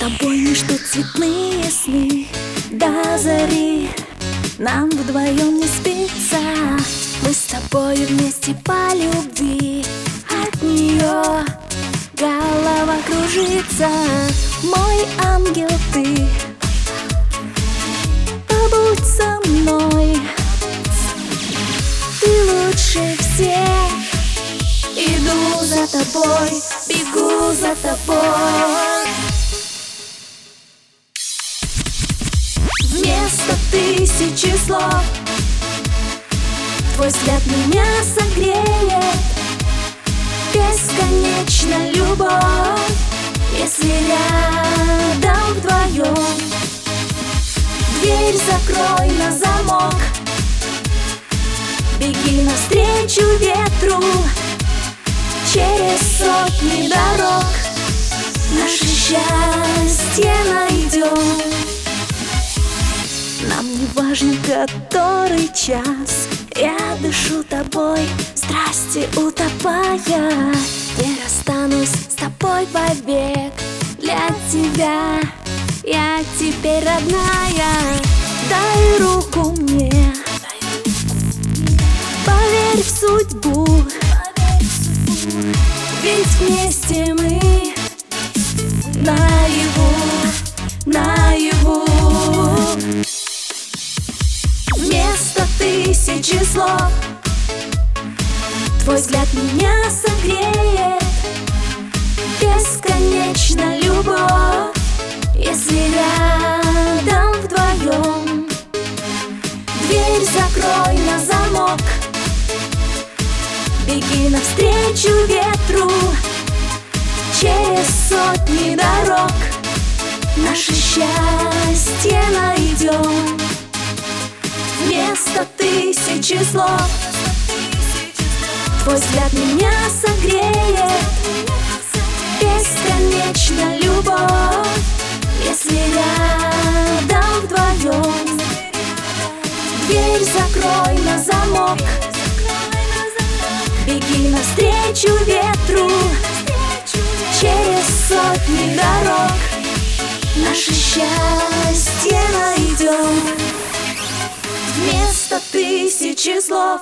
тобой ждут цветные сны. До зари нам вдвоем не спится. Мы с тобой вместе по любви. От нее голова кружится. Мой ангел ты Побудь со мной. Ты лучше всех. Иду за тобой, бегу за тысячи слов. Твой взгляд меня согреет. Бесконечно любовь Если рядом вдвоем. Дверь закрой на замок. Беги навстречу ветру. Через сотни дорог Нам не важен который час Я дышу тобой, страсти утопая. Я расстанусь с тобой вовек Для тебя. Я теперь родная. Дай руку мне. Поверь в судьбу. Ведь вместе мы тысячи слов. Твой взгляд меня согреет. Бесконечно любовь. Если рядом вдвоем Дверь закрой на замок Беги навстречу ветру Через сотни дорог. Наше счастье Вместо тысячи слов. Твой взгляд меня согреет. Бесконечно любовь. Если рядом вдвоем Дверь закрой на замок. Беги навстречу ветру Через сотни дорог. Наше счастье найдем тысячи слов